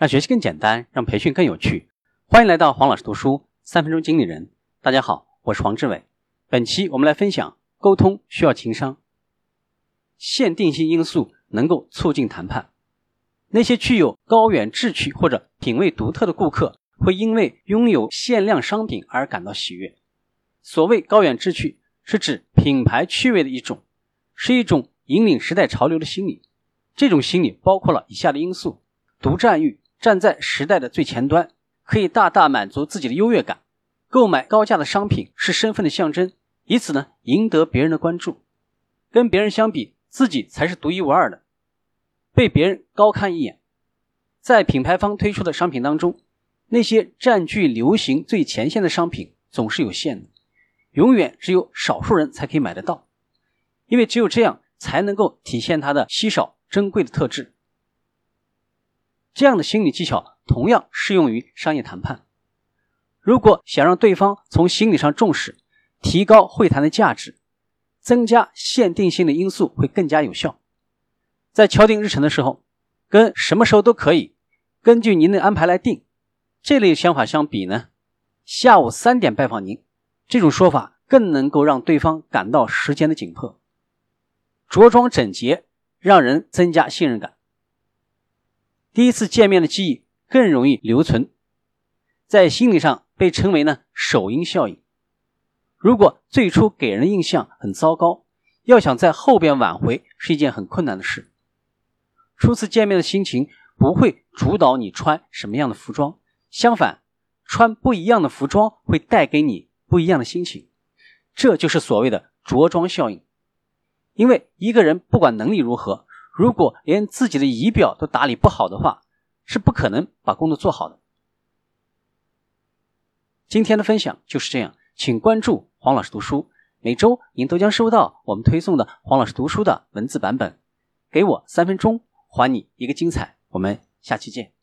让学习更简单，让培训更有趣。欢迎来到黄老师读书三分钟经理人。大家好，我是黄志伟。本期我们来分享：沟通需要情商，限定性因素能够促进谈判。那些具有高远志趣或者品味独特的顾客，会因为拥有限量商品而感到喜悦。所谓高远志趣，是指品牌趣味的一种，是一种引领时代潮流的心理。这种心理包括了以下的因素：独占欲，站在时代的最前端，可以大大满足自己的优越感；购买高价的商品是身份的象征，以此呢赢得别人的关注。跟别人相比，自己才是独一无二的，被别人高看一眼。在品牌方推出的商品当中，那些占据流行最前线的商品总是有限的，永远只有少数人才可以买得到，因为只有这样才能够体现它的稀少。珍贵的特质，这样的心理技巧同样适用于商业谈判。如果想让对方从心理上重视，提高会谈的价值，增加限定性的因素会更加有效。在敲定日程的时候，跟什么时候都可以，根据您的安排来定。这类想法相比呢，下午三点拜访您，这种说法更能够让对方感到时间的紧迫。着装整洁。让人增加信任感，第一次见面的记忆更容易留存，在心理上被称为呢首因效应。如果最初给人的印象很糟糕，要想在后边挽回是一件很困难的事。初次见面的心情不会主导你穿什么样的服装，相反，穿不一样的服装会带给你不一样的心情，这就是所谓的着装效应。因为一个人不管能力如何，如果连自己的仪表都打理不好的话，是不可能把工作做好的。今天的分享就是这样，请关注黄老师读书，每周您都将收到我们推送的黄老师读书的文字版本。给我三分钟，还你一个精彩。我们下期见。